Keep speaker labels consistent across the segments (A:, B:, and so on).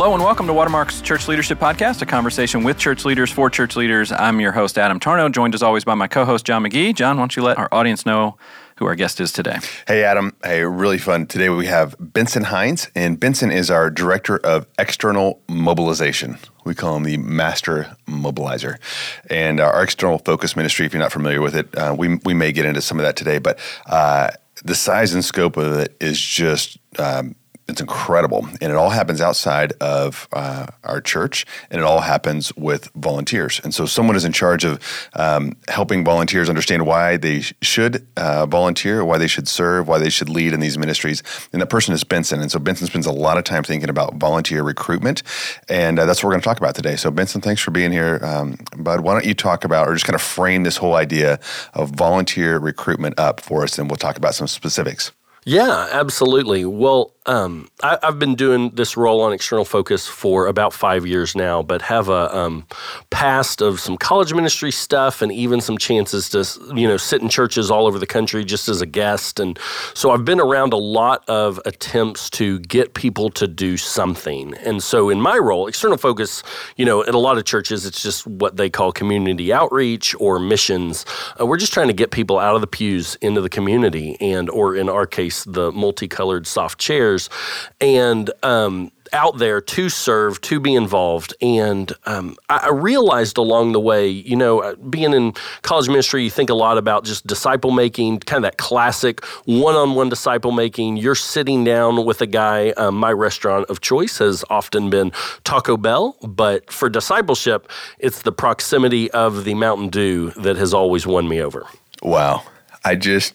A: Hello and welcome to Watermark's Church Leadership Podcast, a conversation with church leaders for church leaders. I'm your host, Adam Tarnow, joined as always by my co host, John McGee. John, why don't you let our audience know who our guest is today?
B: Hey, Adam. Hey, really fun. Today we have Benson Hines, and Benson is our Director of External Mobilization. We call him the Master Mobilizer. And our external focus ministry, if you're not familiar with it, uh, we, we may get into some of that today, but uh, the size and scope of it is just um, it's incredible. And it all happens outside of uh, our church, and it all happens with volunteers. And so, someone is in charge of um, helping volunteers understand why they should uh, volunteer, why they should serve, why they should lead in these ministries. And that person is Benson. And so, Benson spends a lot of time thinking about volunteer recruitment. And uh, that's what we're going to talk about today. So, Benson, thanks for being here. Um, Bud, why don't you talk about, or just kind of frame this whole idea of volunteer recruitment up for us, and we'll talk about some specifics.
C: Yeah, absolutely. Well, um, I, have been doing this role on external focus for about five years now, but have a um, past of some college ministry stuff and even some chances to you know sit in churches all over the country just as a guest. And so I've been around a lot of attempts to get people to do something. And so in my role, external focus, you know, in a lot of churches, it's just what they call community outreach or missions. Uh, we're just trying to get people out of the pews into the community, and or in our case, the multicolored soft chairs and um, out there to serve, to be involved. And um, I, I, realized along the way, you know, uh, being in college ministry, you think a lot about just disciple making, kind of that classic one on one disciple making. You're sitting down with a guy. Um, my restaurant of choice has often been Taco Bell, but for discipleship, it's the proximity of the Mountain Dew that has always won me over.
B: Wow. I just,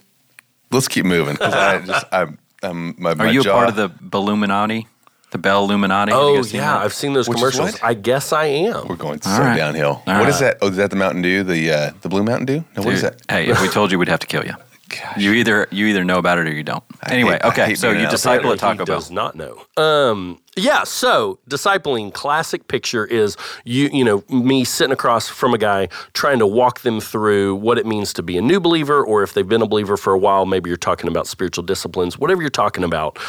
B: let's keep moving. I just, I'm,
A: um, my, Are you jaw. a part of the Illuminati? The Bell Illuminati?
C: Oh yeah, I've seen those Which commercials. I guess I am.
B: We're going so right. downhill. All what right. is that? Oh, is that the Mountain Dew? The uh, the blue Mountain Dew? No, what is that?
A: Hey, if we told you, we'd have to kill you. Gosh. You either you either know about it or you don't. Anyway, hate, okay. So you disciple at Taco Bell.
C: Does not know. Um, yeah. So discipling classic picture is you you know me sitting across from a guy trying to walk them through what it means to be a new believer, or if they've been a believer for a while, maybe you're talking about spiritual disciplines, whatever you're talking about.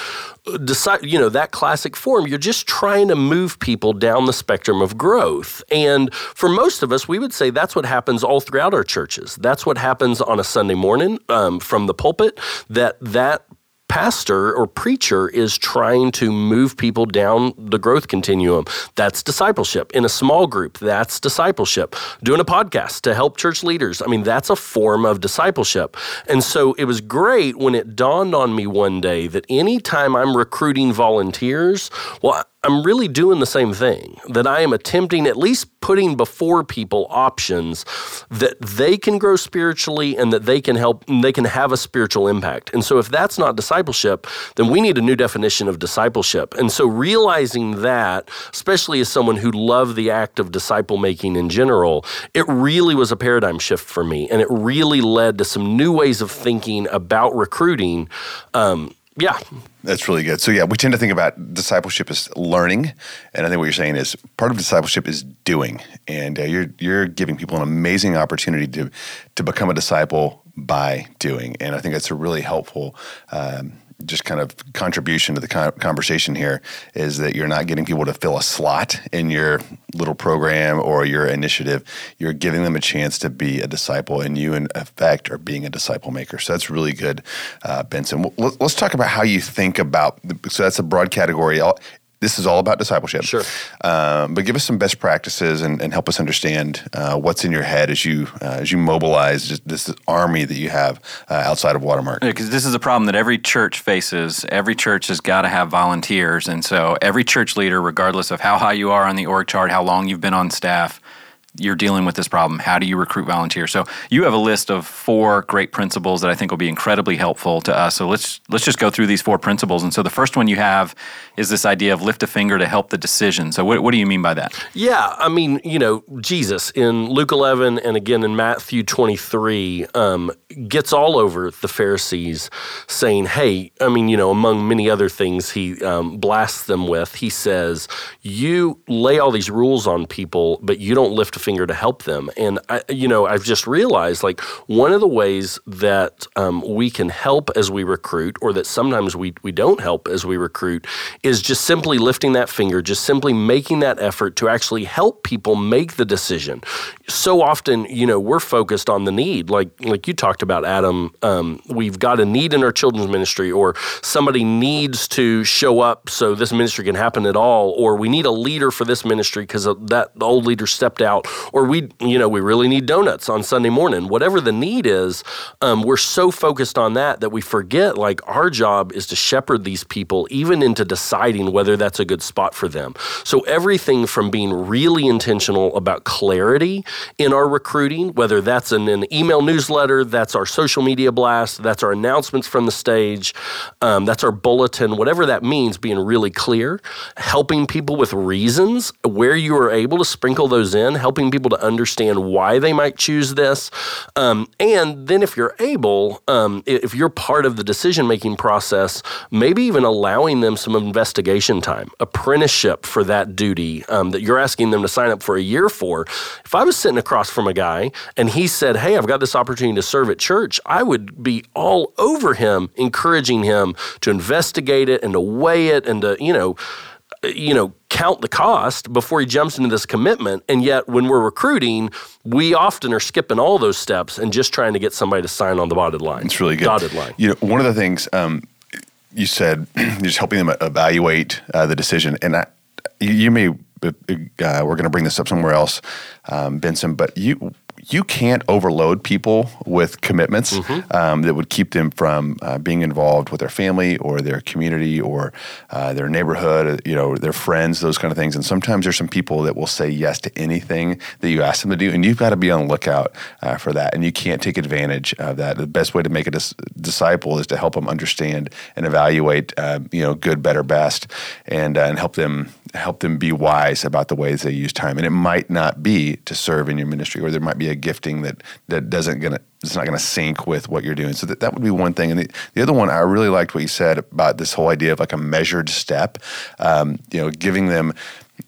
C: Decide, you know that classic form. You're just trying to move people down the spectrum of growth, and for most of us, we would say that's what happens all throughout our churches. That's what happens on a Sunday morning um, from the pulpit. That that pastor or preacher is trying to move people down the growth continuum. That's discipleship. In a small group, that's discipleship. Doing a podcast to help church leaders, I mean, that's a form of discipleship. And so it was great when it dawned on me one day that anytime I'm recruiting volunteers, well, I'm really doing the same thing, that I am attempting, at least putting before people options that they can grow spiritually and that they can help, they can have a spiritual impact. And so if that's not discipleship, then we need a new definition of discipleship. And so realizing that, especially as someone who loved the act of disciple making in general, it really was a paradigm shift for me. And it really led to some new ways of thinking about recruiting. Um, yeah.
B: That's really good. So, yeah, we tend to think about discipleship as learning. And I think what you're saying is part of discipleship is doing. And uh, you're, you're giving people an amazing opportunity to, to become a disciple by doing. And I think that's a really helpful um, just kind of contribution to the conversation here is that you're not getting people to fill a slot in your little program or your initiative. You're giving them a chance to be a disciple, and you, in effect, are being a disciple maker. So that's really good, uh, Benson. Let's talk about how you think about. So that's a broad category this is all about discipleship.
C: Sure.
B: Um, but give us some best practices and, and help us understand uh, what's in your head as you uh, as you mobilize this, this, army that you have uh, outside of Watermark.
A: Because yeah, this is a problem that every church faces. Every church has got to have volunteers, and so every church leader, regardless of how high you are on the org chart, how long you've been on staff, you're dealing with this problem. How do you recruit volunteers? So you have a list of four great principles that I think will be incredibly helpful to us. So let's let's just go through these four principles. And so the first one you have is this idea of lift a finger to help the decision. So what, what do you mean by that?
C: Yeah, I mean you know Jesus in Luke 11 and again in Matthew 23 um, gets all over the Pharisees, saying, "Hey, I mean you know among many other things he um, blasts them with. He says, you lay all these rules on people, but you don't lift a finger to help them. And I, you know, I've just realized like one of the ways that um, we can help as we recruit, or that sometimes we we don't help as we recruit, is just simply lifting that finger, just simply making that effort to actually help people make the decision. So often, you know, we're focused on the need, like like you talked about, Adam. Um, we've got a need in our children's ministry, or somebody needs to show up so this ministry can happen at all, or we need a leader for this ministry because that old leader stepped out, or we, you know, we really need donuts on Sunday morning. Whatever the need is, um, we're so focused on that that we forget like our job is to shepherd these people even into deciding whether that's a good spot for them. So everything from being really intentional about clarity in our recruiting, whether that's in an email newsletter, that's our social media blast, that's our announcements from the stage, um, that's our bulletin, whatever that means, being really clear, helping people with reasons where you are able to sprinkle those in, helping people to understand why they might choose this. Um, and then if you're able, um, if you're part of the decision making process, maybe even allowing them some investigation time, apprenticeship for that duty um, that you're asking them to sign up for a year for. If I was sitting across from a guy and he said, Hey, I've got this opportunity to serve at church, I would be all over him, encouraging him to investigate it and to weigh it and to, you know, you know, count the cost before he jumps into this commitment. And yet, when we're recruiting, we often are skipping all those steps and just trying to get somebody to sign on the dotted line.
B: It's really good.
C: Dotted line.
B: You know, one of the things um, you said, you're just helping them evaluate uh, the decision, and I, you, you, may. Uh, we're going to bring this up somewhere else, um, Benson, but you you can't overload people with commitments mm-hmm. um, that would keep them from uh, being involved with their family or their community or uh, their neighborhood, you know, their friends, those kind of things. And sometimes there's some people that will say yes to anything that you ask them to do, and you've got to be on the lookout uh, for that. And you can't take advantage of that. The best way to make a dis- disciple is to help them understand and evaluate, uh, you know, good, better, best, and uh, and help them help them be wise about the ways they use time. And it might not be to serve in your ministry, or there might be a gifting that that doesn't gonna it's not going to sync with what you're doing. So that, that would be one thing. And the, the other one, I really liked what you said about this whole idea of like a measured step. Um, you know, giving them.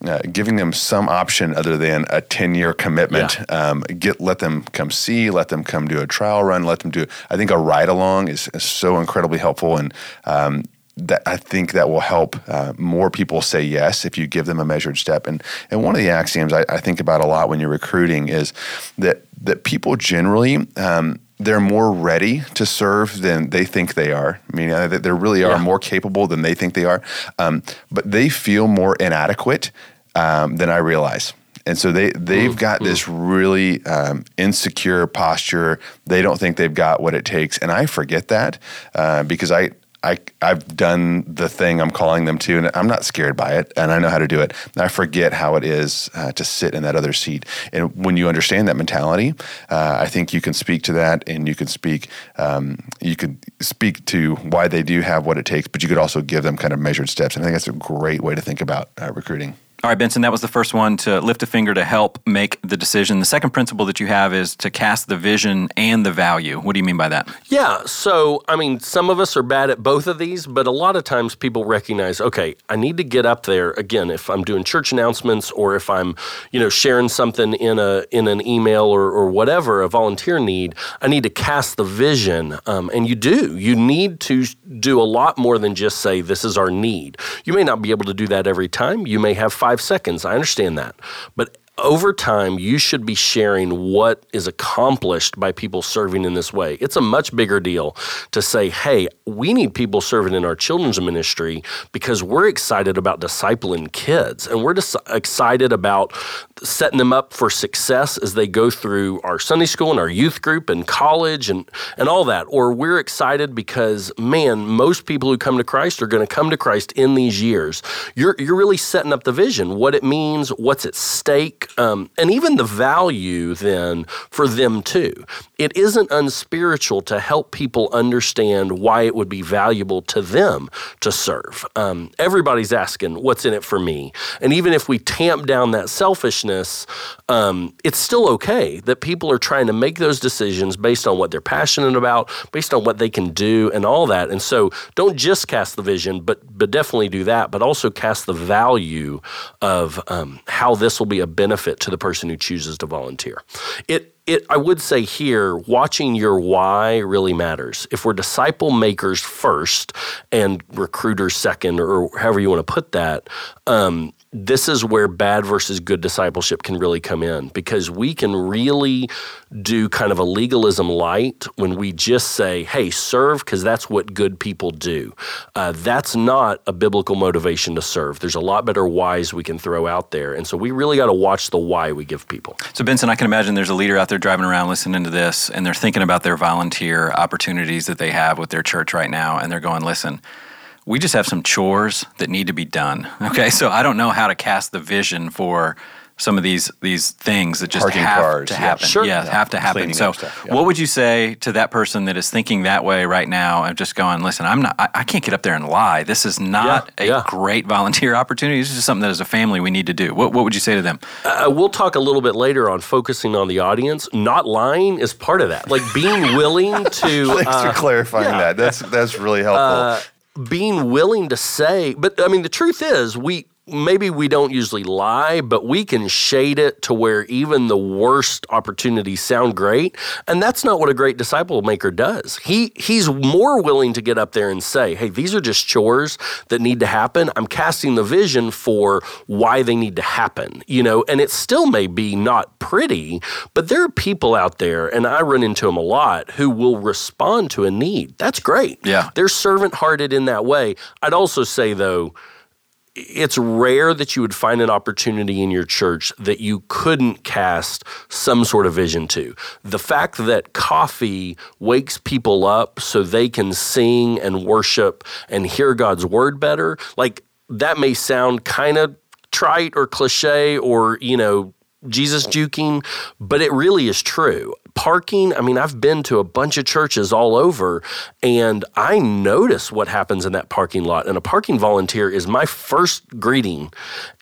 B: Uh, giving them some option other than a 10 year commitment. Yeah. Um, get let them come see, let them come do a trial run, let them do. I think a ride along is, is so incredibly helpful, and um, that I think that will help uh, more people say yes if you give them a measured step. And and one of the axioms I, I think about a lot when you're recruiting is that that people generally. Um, they're more ready to serve than they think they are. I mean, uh, they really are yeah. more capable than they think they are, um, but they feel more inadequate um, than I realize and so they they've got this really um, insecure posture. They don't think they've got what it takes, and I forget that uh, because I I, I've done the thing I'm calling them to, and I'm not scared by it, and I know how to do it. I forget how it is uh, to sit in that other seat. And when you understand that mentality, uh, I think you can speak to that, and you can speak, um, you could speak to why they do have what it takes, but you could also give them kind of measured steps. And I think that's a great way to think about uh, recruiting.
A: All right, Benson, that was the first one to lift a finger to help make the decision. The second principle that you have is to cast the vision and the value. What do you mean by that?
C: Yeah, so I mean, some of us are bad at both of these, but a lot of times people recognize, okay, I need to get up there again if I'm doing church announcements or if I'm, you know, sharing something in a in an email or, or whatever, a volunteer need, I need to cast the vision. Um, and you do. You need to do a lot more than just say this is our need. You may not be able to do that every time. You may have five seconds. I understand that. But over time, you should be sharing what is accomplished by people serving in this way. It's a much bigger deal to say, hey, we need people serving in our children's ministry because we're excited about discipling kids and we're just excited about setting them up for success as they go through our Sunday school and our youth group and college and, and all that. Or we're excited because, man, most people who come to Christ are going to come to Christ in these years. You're, you're really setting up the vision, what it means, what's at stake um, and even the value then for them too. It isn't unspiritual to help people understand why it would be valuable to them to serve. Um, everybody's asking, what's in it for me? And even if we tamp down that selfishness, um, it's still okay that people are trying to make those decisions based on what they're passionate about, based on what they can do, and all that. And so don't just cast the vision, but, but definitely do that, but also cast the value of um, how this will be a benefit benefit to the person who chooses to volunteer. It it, I would say here, watching your why really matters. If we're disciple makers first and recruiters second, or however you want to put that, um, this is where bad versus good discipleship can really come in because we can really do kind of a legalism light when we just say, hey, serve because that's what good people do. Uh, that's not a biblical motivation to serve. There's a lot better whys we can throw out there. And so we really got to watch the why we give people.
A: So, Benson, I can imagine there's a leader out there driving around listening to this and they're thinking about their volunteer opportunities that they have with their church right now. And they're going, listen, we just have some chores that need to be done. Okay, so I don't know how to cast the vision for some of these these things that just
B: Parking
A: have
B: cars,
A: to
B: yeah.
A: happen.
C: Sure.
A: Yeah,
B: Yeah,
A: have to happen.
B: cleaning
A: So,
B: stuff, yeah.
A: what would you say to that person that is thinking that way right now and just going, "Listen, I'm not. I, I can't get up there and lie. This is not
C: Yeah,
A: a
C: yeah.
A: great volunteer opportunity. This is something that as a family we need to do." What What would you say to them?
C: Uh, we'll talk a little bit later on focusing on the audience. Not lying is part of that. Like being willing to.
B: Thanks
C: uh,
B: for clarifying that. That's that's really helpful.
C: uh, being willing to say, but I mean, the truth is, we maybe we don't usually lie, but we can shade it to where even the worst opportunities sound great, and that's not what a great disciple maker does. He he's more willing to get up there and say, "Hey, these are just chores that need to happen. I'm casting the vision for why they need to happen." You know, and it still may be not pretty, but there are people out there, and I run into them a lot who will respond to a need. That's great.
A: Yeah.
C: They're servant hearted in that way. I'd also say, though, it's rare that you would find an opportunity in your church that you couldn't cast some sort of vision to. The fact that coffee wakes people up so they can sing and worship and hear God's word better, like that may sound kind of trite or cliche or, you know, Jesus juking, but it really is true. Parking, I mean, I've been to a bunch of churches all over and I notice what happens in that parking lot. And a parking volunteer is my first greeting.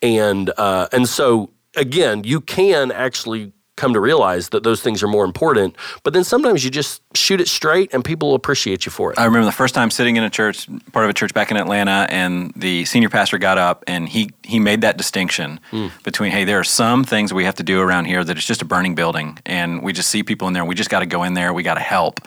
C: And uh, and so again, you can actually come to realize that those things are more important, but then sometimes you just shoot it straight and people will appreciate you for it.
A: I remember the first time sitting in a church, part of a church back in Atlanta, and the senior pastor got up and he he made that distinction between, hey, there are some things we have to do around here that it's just a burning building, and we just see people in there, we just got to go in there, we got to help,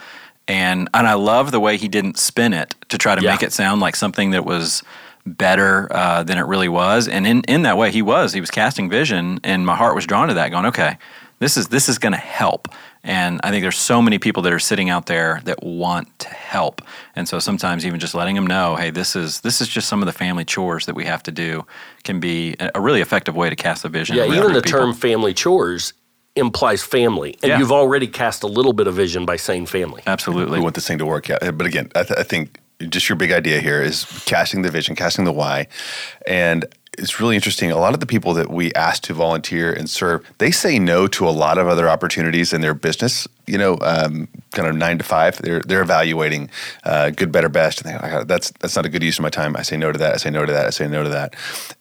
A: and and I love the way he didn't spin it to try to
C: Yeah.
A: make it sound like something that was better uh, than it really was, and in in that way he was he was casting vision, and my heart was drawn to that, going, okay, this is this is going to help. And I think there's so many people that are sitting out there that want to help. And so sometimes even just letting them know, hey, this is this is just some of the family chores that we have to do can be a a really effective way to cast a vision.
C: Yeah, even the
A: people.
C: term family chores implies family. And
A: Yeah.
C: you've already cast a little bit of vision by saying family.
A: Absolutely.
B: we want this thing to work. Yeah, but again, I, th- I think just your big idea here is casting the vision, casting the why, and it's really interesting. A lot of the people that we ask to volunteer and serve, they say no to a lot of other opportunities in their business. You know, um, kind of nine to five. They're they're evaluating uh, good, better, best, and they, I that's that's not a good use of my time. I say no to that. I say no to that. I say no to that.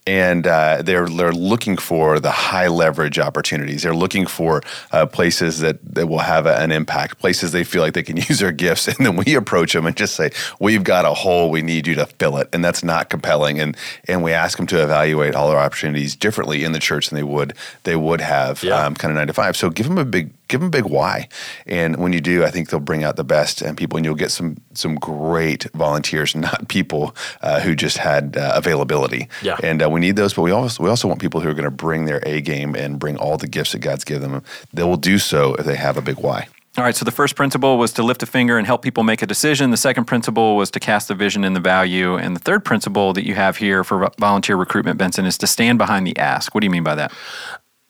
B: And uh, they're they're looking for the high leverage opportunities. They're looking for uh, places that that will have a, an impact. Places they feel like they can use their gifts, and then we approach them and just say, "We've got a hole. We need you to fill it," and that's not compelling. And and we ask them to evaluate all their opportunities differently in the church than they would they would have
C: Yeah.
B: um, kind of nine to five. So give them a big give them a big why, and when you do, I think they'll bring out the best and people, and you'll get some some great volunteers, not people uh, who just had uh, availability.
C: Yeah.
B: and uh, we need those, but we also we also want people who are going to bring their A game and bring all the gifts that God's given them. They will do so if they have a big why.
A: All right, so the first principle was to lift a finger and help people make a decision. The second principle was to cast the vision and the value. And the third principle that you have here for volunteer recruitment, Benson, is to stand behind the ask. What do you mean by that?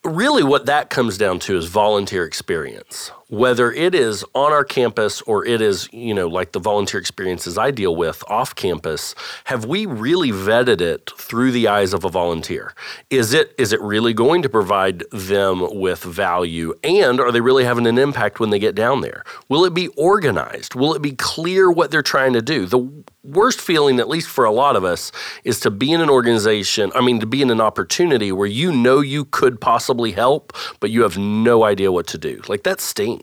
C: Really what that comes down to is volunteer experience whether it is on our campus or it is you know like the volunteer experiences i deal with off campus have we really vetted it through the eyes of a volunteer? Is it is it really going to provide them with value? And are they really having an impact when they get down there? Will it be organized? Will it be clear what they're trying to do? The worst feeling, at least for a lot of us, is to be in an organization, I mean, to be in an opportunity where you know you could possibly help, but you have no idea what to do. Like that stinks.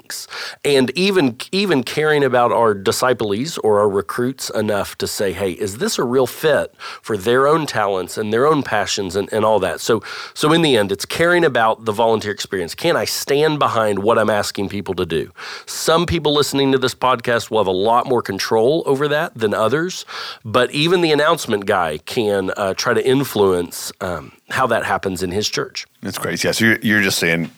C: And even even caring about our disciples or our recruits enough to say, hey, is this a real fit for their own talents and their own passions and, and all that? So so in the end, it's caring about the volunteer experience. Can I stand behind what I'm asking people to do? Some people listening to this podcast will have a lot more control over that than others, but even the announcement guy can uh, try to influence um, how that happens in his church.
B: That's great. Yeah. So you're, you're just saying,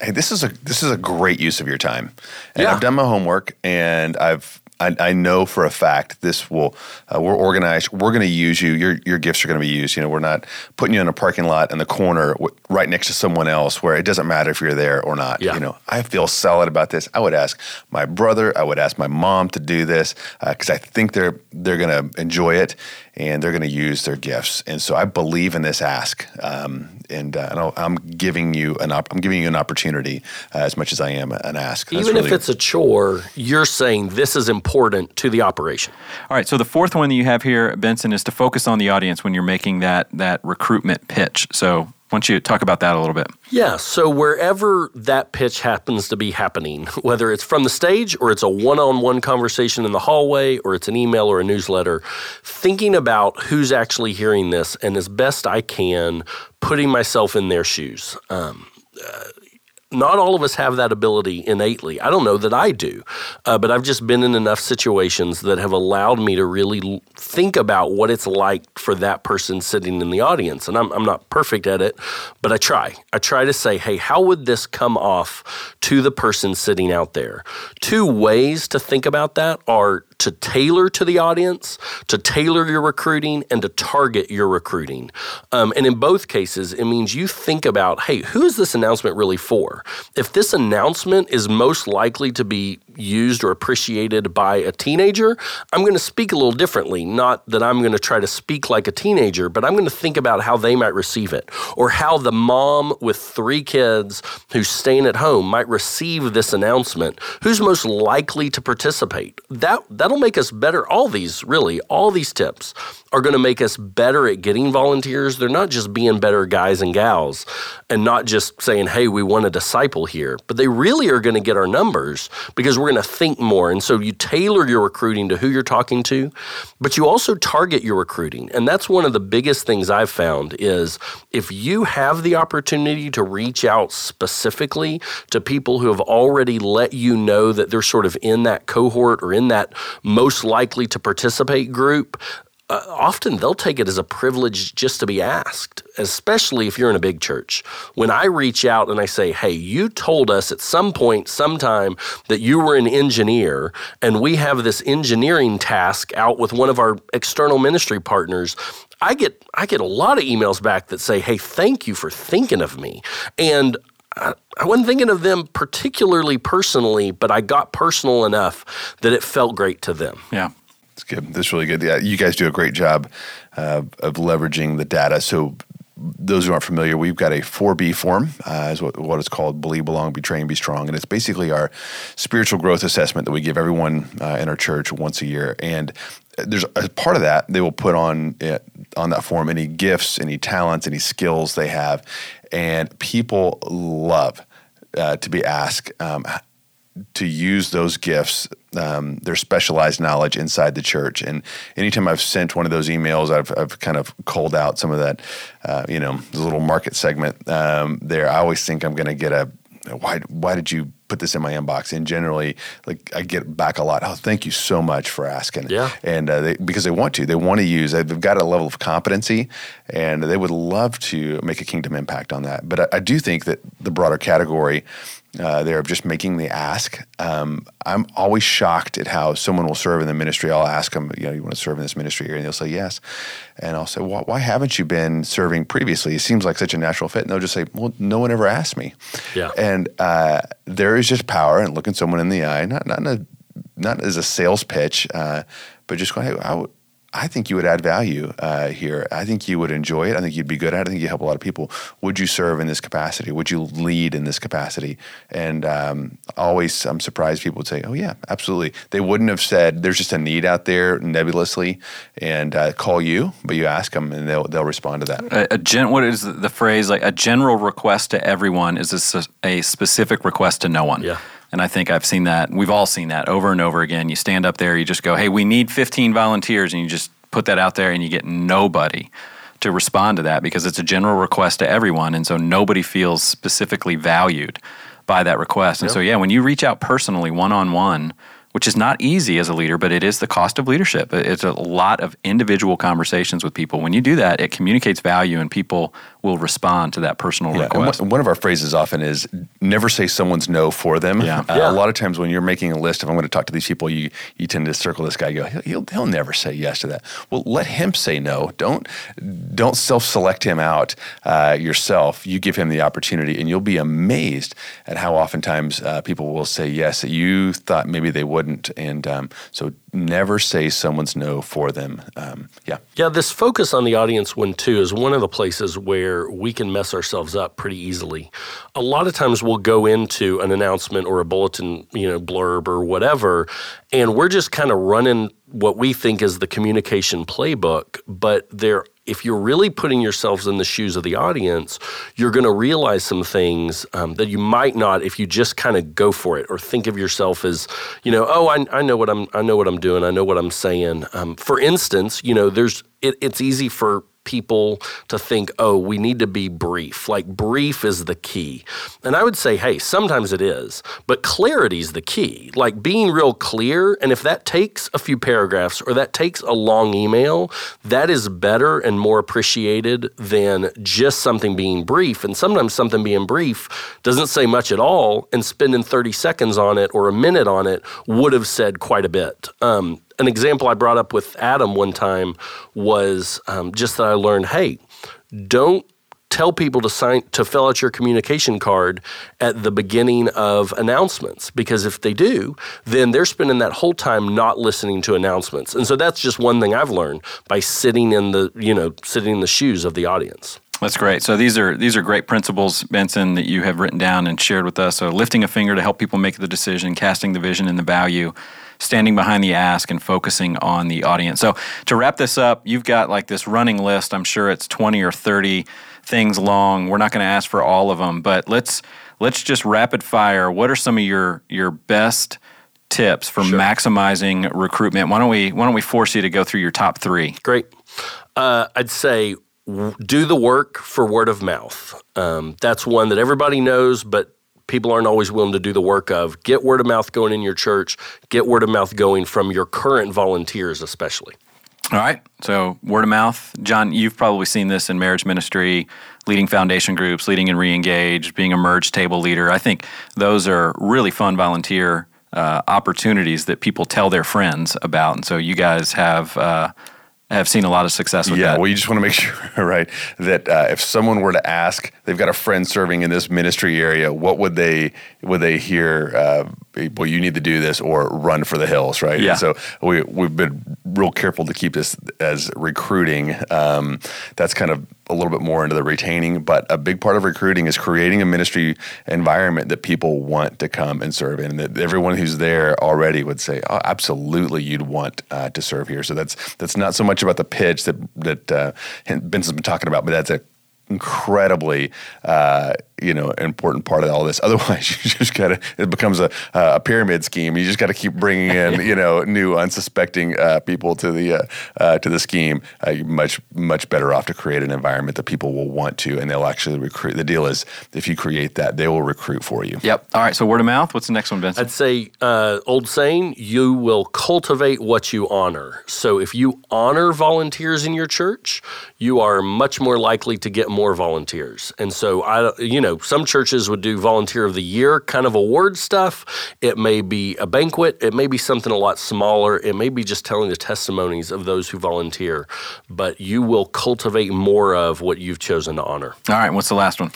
B: hey, this is a this is a great use of your time, and
C: Yeah.
B: I've done my homework, and I've I, I know for a fact this will uh, we're organized. We're going to use you. Your your gifts are going to be used. You know, we're not putting you in a parking lot in the corner w- right next to someone else where it doesn't matter if you're there or not.
C: Yeah.
B: You know, I feel solid about this. I would ask my brother. I would ask my mom to do this because I think they're they're going to enjoy it and they're going to use their gifts. And so I believe in this ask. Um, and uh, and I'll- I'm giving you an op- I'm giving you an opportunity uh, as much as I am an ask. That's
C: Even if it's a chore, you're saying this is important to the operation.
A: All right. So the fourth one that you have here, Benson, is to focus on the audience when you're making that that recruitment pitch. So why don't you talk about that a little bit?
C: Yeah, so wherever that pitch happens to be happening, whether it's from the stage or it's a one on one conversation in the hallway or it's an email or a newsletter, thinking about who's actually hearing this and as best I can, putting myself in their shoes. Um, uh, not all of us have that ability innately. I don't know that I do, uh, but I've just been in enough situations that have allowed me to really think about what it's like for that person sitting in the audience. And I'm, I'm not perfect at it, but I try. I try to say, hey, how would this come off to the person sitting out there? Two ways to think about that are to tailor to the audience, to tailor your recruiting, and to target your recruiting. Um, and in both cases, it means you think about, hey, who is this announcement really for? If this announcement is most likely to be used or appreciated by a teenager, I'm going to speak a little differently. Not that I'm going to try to speak like a teenager, but I'm going to think about how they might receive it or how the mom with three kids who's staying at home might receive this announcement. Who's most likely to participate? That that'll make us better. All these really, all these tips are going to make us better at getting volunteers. They're not just being better guys and gals and not just saying, "Hey, we want a disciple here," but they really are going to get our numbers because we're going to think more. And so you tailor your recruiting to who you're talking to, but you also target your recruiting. And that's one of the biggest things I've found is if you have the opportunity to reach out specifically to people who have already let you know that they're sort of in that cohort or in that most likely to participate group, uh, often they'll take it as a privilege just to be asked, especially if you're in a big church. When I reach out and I say, hey, you told us at some point, sometime, that you were an engineer, and we have this engineering task out with one of our external ministry partners. I get I get a lot of emails back that say, "Hey, thank you for thinking of me." And I, I wasn't thinking of them particularly personally, but I got personal enough that it felt great to them.
A: Yeah.
B: It's good. That's really good. Yeah, you guys do a great job uh, of leveraging the data. So, those who aren't familiar, we've got a 4B form, uh, is what, what it's called Believe, Belong, Be Trained, Be Strong. And it's basically our spiritual growth assessment that we give everyone uh, in our church once a year. And there's a part of that they will put on it, on that form any gifts, any talents, any skills they have. And people love uh, to be asked um, to use those gifts, um, their specialized knowledge inside the church. And anytime I've sent one of those emails, I've, I've kind of called out some of that, uh, you know, the little market segment um, there. I always think I'm going to get a, why, why did you put this in my inbox? And generally, like I get back a lot. Oh, thank you so much for asking.
C: Yeah.
B: And uh, they, because they want to, they want to use. They've got a level of competency, and they would love to make a kingdom impact on that. But I, I do think that the broader category uh, there of just making the ask. Um, I'm always shocked at how someone will serve in the ministry. I'll ask them, you know, you want to serve in this ministry here? And they'll say yes. And I'll say, well, why haven't you been serving previously? It seems like such a natural fit. And they'll just say, well, no one ever asked me.
C: Yeah.
B: And uh, there is just power in looking someone in the eye, not not in a, not as a sales pitch, uh, but just going, hey, I would, I think you would add value uh, here. I think you would enjoy it. I think you'd be good at it. I think you help a lot of people. Would you serve in this capacity? Would you lead in this capacity? And um, always, I'm surprised people would say, "Oh yeah, absolutely." They wouldn't have said, "There's just a need out there nebulously," and uh, call you, but you ask them, and they'll they'll respond to that.
A: A, a gen, what is the phrase? Like a general request to everyone is a, a specific request to no one.
C: Yeah.
A: And I think I've seen that. We've all seen that over and over again. You stand up there, you just go, hey, we need 15 volunteers, and you just put that out there, and you get nobody to respond to that because it's a general request to everyone. And so nobody feels specifically valued by that request. And
C: Yep.
A: so, yeah, when you reach out personally, one on one, which is not easy as a leader, but it is the cost of leadership. It's a lot of individual conversations with people. When you do that, it communicates value and people will respond to that personal
B: Yeah,
A: request.
B: one, one of our phrases often is never say someone's no for them.
A: Yeah.
B: Uh,
C: Yeah.
B: A lot of times when you're making a list, if I'm going to talk to these people, you you tend to circle this guy. Go, he'll, he'll, he'll never say yes to that. Well, let him say no. Don't don't self-select him out uh, yourself. You give him the opportunity, and you'll be amazed at how oftentimes uh, people will say yes that you thought maybe they wouldn't. And um, so, never say someone's no for them. Um, yeah.
C: Yeah, this focus on the audience one too is one of the places where we can mess ourselves up pretty easily. A lot of times we'll go into an announcement or a bulletin, you know, blurb or whatever, and we're just kind of running what we think is the communication playbook, but there if you're really putting yourselves in the shoes of the audience, you're going to realize some things um, that you might not if you just kind of go for it or think of yourself as, you know, oh, I, I know what I'm, I know what I'm doing, I know what I'm saying. Um, for instance, you know, there's, it, it's easy for people to think, oh, we need to be brief. Like brief is the key. And I would say, hey, sometimes it is, but clarity is the key. Like being real clear. And if that takes a few paragraphs or that takes a long email, that is better and more appreciated than just something being brief. And sometimes something being brief doesn't say much at all, and spending 30 seconds on it or a minute on it would have said quite a bit. Um, an example I brought up with Adam one time was um, just that I learned, hey, don't tell people to sign to fill out your communication card at the beginning of announcements because if they do then they're spending that whole time not listening to announcements. And so that's just one thing i've learned by sitting in the you know sitting in the shoes of the audience
A: That's great. So these are these are great principles, Benson, that you have written down and shared with us. So lifting a finger to help people make the decision, casting the vision and the value, standing behind the ask, and focusing on the audience. So to wrap this up, you've got like this running list. I'm sure it's 20 or 30 things long. We're not going to ask for all of them, but let's let's just rapid fire. What are some of your your best tips for maximizing recruitment? Why don't we why don't we force you to go through your top three?
C: Great. Uh, I'd say do the work for word of mouth. Um, that's one that everybody knows, but people aren't always willing to do the work of. Get word of mouth going in your church. Get word of mouth going from your current volunteers, especially.
A: All right. So word of mouth. John, you've probably seen this in marriage ministry, leading foundation groups, leading and re-engaged, being a merge table leader. I think those are really fun volunteer uh, opportunities that people tell their friends about. And so you guys have uh, have seen a lot of success with that.
B: yeah,
A: that.
B: well, you just want to make sure, right, that uh, if someone were to ask, they've got a friend serving in this ministry area, what would they would they hear? Uh, well, you need to do this or run for the hills, right?
A: Yeah.
B: And so we we've been real careful to keep this as recruiting. Um, that's kind of a little bit more into the retaining, but a big part of recruiting is creating a ministry environment that people want to come and serve in, and that everyone who's there already would say, "Oh, absolutely, you'd want uh, to serve here." So that's that's not so much about the pitch that that uh, Benson's been talking about, but that's an incredibly uh, you know important part of all this. Otherwise, you just gotta it becomes a, a pyramid scheme. You just got to keep bringing in you know new unsuspecting uh, people to the uh, uh, to the scheme. Uh, you're much much better off to create an environment that people will want to, and they'll actually recruit. The deal is if you create that, they will recruit for you.
A: Yep. All right. So word of mouth. What's the next one, Benson?
C: I'd say, uh, old saying, you will cultivate what you honor. So if you honor volunteers in your church, you are much more likely to get more volunteers. And so I, you know, some churches would do volunteer of the year kind of award stuff. It may be a banquet. It may be something a lot smaller. It may be just telling the testimonies of those who volunteer. But you will cultivate more of what you've chosen to honor.
A: All right. What's the last one?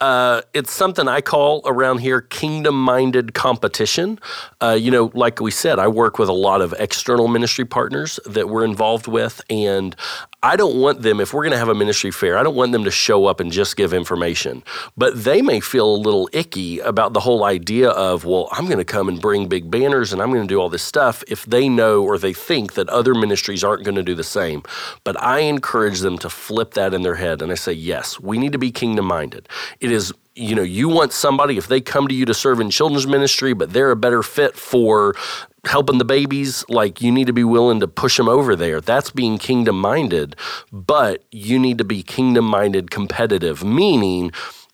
C: Uh, it's something I call around here kingdom minded competition. Uh, you know, like we said, I work with a lot of external ministry partners that we're involved with, and I don't want them, if we're going to have a ministry fair, I don't want them to show up and just give information. But they may feel a little icky about the whole idea of, well, I'm going to come and bring big banners and I'm going to do all this stuff if they know or they think that other ministries aren't going to do the same. But I encourage them to flip that in their head. And I say, yes, we need to be kingdom minded. It is you know you want somebody if they come to you to serve in children's ministry but they're a better fit for helping the babies, like you need to be willing to push them over there. That's being kingdom minded, but you need to be kingdom minded competitive, meaning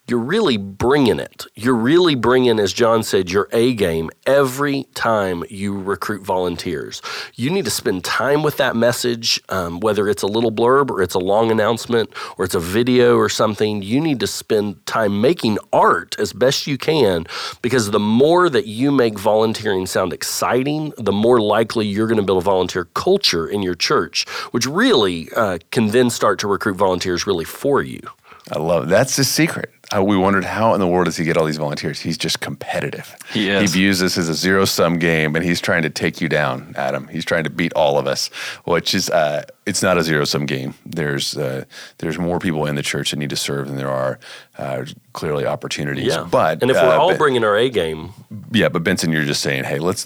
C: you're really bringing it. You're really bringing, as John said, your A game every time you recruit volunteers. You need to spend time with that message, um, whether it's a little blurb or it's a long announcement or it's a video or something. You need to spend time making art as best you can because the more that you make volunteering sound exciting, the more likely you're going to build a volunteer culture in your church, which really uh, can then start to recruit volunteers really for you.
B: I love. That's the secret. Uh, we wondered how in the world does he get all these volunteers? He's just competitive.
A: He is.
B: He views this as a zero sum game, and he's trying to take you down, Adam. He's trying to beat all of us, which is uh, it's not a zero sum game. There's uh, there's more people in the church that need to serve than there are uh, clearly opportunities.
C: Yeah,
B: but
C: and if we're
B: uh,
C: all
B: but-
C: bringing our A game,
B: yeah, but Benson, you're just saying, hey, let's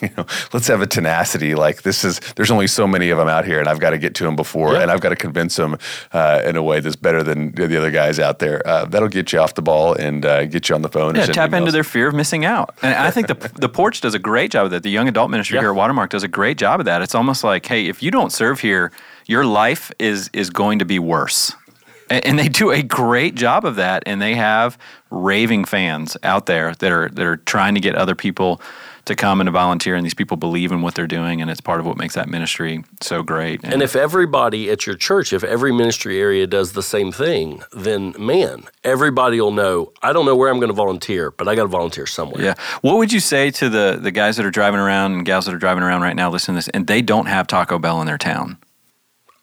B: you know, let's have a tenacity. Like this is, there's only so many of them out here, and I've got to get to them before,
C: Yeah.
B: and I've got to convince them uh, in a way that's better than the other guys out there. Uh, that'll get you off the ball and uh, get you on the phone.
A: Yeah, tap into their fear of missing out. And I think the the porch does a great job of that. The young adult ministry
C: Yeah.
A: here at Watermark does a great job of that. It's almost like, hey, if you don't serve here, your life is is going to be worse. And they do a great job of that, and they have raving fans out there that are that are trying to get other people to come and to volunteer, and these people believe in what they're doing, and it's part of what makes that ministry so great.
C: And if everybody at your church, if every ministry area does the same thing, then man, everybody will know. I don't know where I'm going to volunteer, but I got to volunteer somewhere.
A: Yeah. What would you say to the the guys that are driving around and gals that are driving around right now listening to this and they don't have Taco Bell in their town?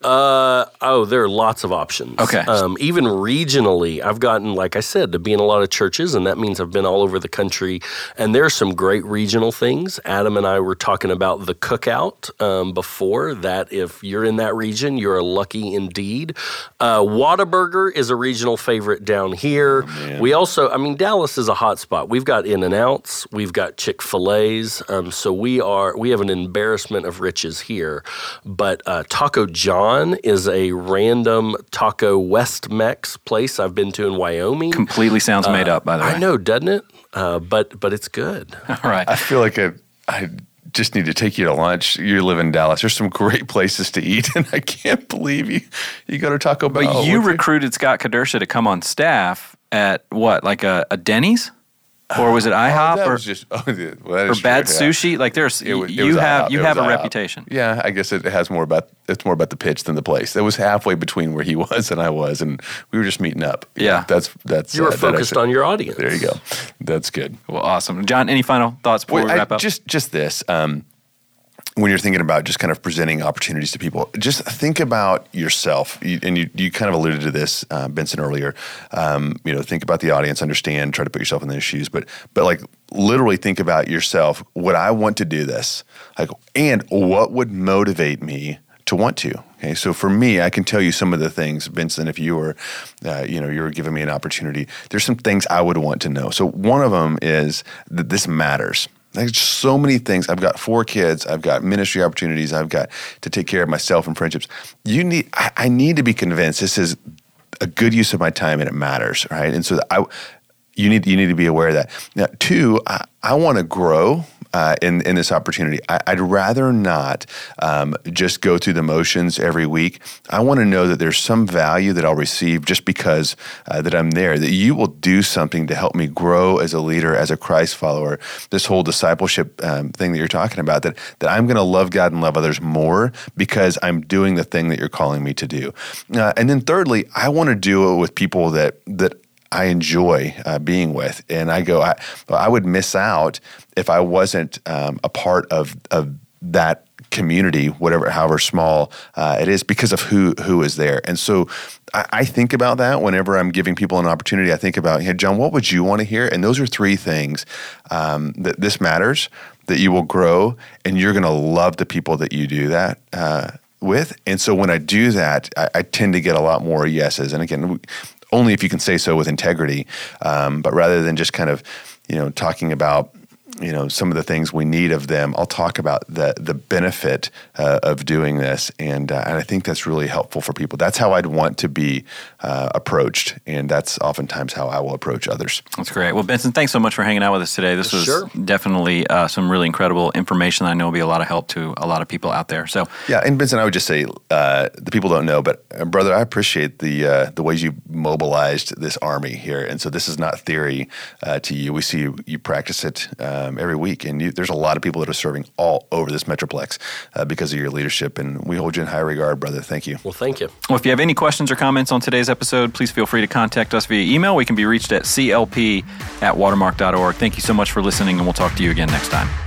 C: Uh oh, there are lots of options.
A: Okay.
C: Um, even regionally, I've gotten, like I said, to be in a lot of churches, and that means I've been all over the country. And there are some great regional things. Adam and I were talking about the cookout um, before. That if you're in that region, you're lucky indeed. Uh, Whataburger is a regional favorite down here. we also, I mean, Dallas is a hot spot. We've got In and Outs, we've got Chick Fil A's. Um, so we are we have an embarrassment of riches here. But uh, Taco John is a random taco West Mex place I've been to in Wyoming.
A: Completely sounds made up, by the way.
C: I know, doesn't it? Uh, but but it's good.
A: All right.
B: I feel like I, I just need to take you to lunch. You live in Dallas. There's some great places to eat, and I can't believe you you go to Taco Bell.
A: But you
B: What-
A: recruited Scott Kedersha to come on staff at what, like a, a Denny's? Or was it IHOP
B: that
A: or,
B: was just oh, yeah, well, that
A: or
B: is
A: bad
B: true, yeah.
A: sushi? Like there's
B: It was- it
A: you have
B: IHOP.
A: you
B: It
A: have a
B: IHOP.
A: reputation.
B: Yeah, I guess it has more about it's more about the pitch than the place. It was halfway between where he was and I was, and we were just meeting up.
A: Yeah.
B: that's that's
C: You were
B: uh,
C: focused
B: actually-
C: on your audience.
B: There you go. That's good.
A: Well, awesome. John, any final thoughts before
B: Wait,
A: we
B: I-
A: wrap up?
B: Just just this. Um, when you're thinking about just kind of presenting opportunities to people, just think about yourself. You, and you, you kind of alluded to this, uh, Benson, earlier. Um, you know, think about the audience, understand, try to put yourself in their shoes, but but like literally think about yourself. Would I want to do this? Like, and what would motivate me to want to? Okay, so for me, I can tell you some of the things, Benson. If you were, uh, you know, you were giving me an opportunity, there's some things I would want to know. So one of them is that this matters. Just so many things. I've got four kids. I've got ministry opportunities. I've got to take care of myself and friendships. You need. I, I need to be convinced this is a good use of my time and it matters, right? And so I, you need you need to be aware of that. Now, two, I, I want to grow. Uh, in in this opportunity, I, I'd rather not um, just go through the motions every week. I want to know that there's some value that I'll receive just because uh, that I'm there. That you will do something to help me grow as a leader, as a Christ follower. This whole discipleship um, thing that you're talking about. That that I'm going to love God and love others more because I'm doing the thing that you're calling me to do. Uh, and then thirdly, I want to do it with people that that I enjoy uh, being with, and I go, I, I would miss out if I wasn't um, a part of of that community, whatever, however small uh, it is, because of who who is there. And so, I, I, think about that whenever I'm giving people an opportunity. I think about, hey, John, what would you want to hear? And those are three things um, that this matters, that you will grow, and you're going to love the people that you do that. Uh, with and so when I do that, I, I, tend to get a lot more yeses. And again, only if you can say so with integrity, um, but rather than just kind of you know talking about you know some of the things we need of them. I'll talk about the the benefit uh, of doing this, and uh, and I think that's really helpful for people. That's how I'd want to be uh, approached, and that's oftentimes how I will approach others.
A: That's great. Well, Benson, thanks so much for hanging out with us today. This was sure. definitely uh, some really incredible information. That I know will be a lot of help to a lot of people out there. So
B: yeah, and Benson, I would just say uh, the people don't know, but uh, brother, I appreciate the the ways you mobilized this army here, and so this is not theory to you. We see you, you practice it um, every week, and you, there's a lot of people that are serving all over this metroplex uh, because of your leadership, and we hold you in high regard, brother. Thank you.
C: Well, thank you.
A: Well, if you have any questions or comments on today's episode, please feel free to contact us via email. We can be reached at clp at watermark.org. Thank you so much for listening, and we'll talk to you again next time.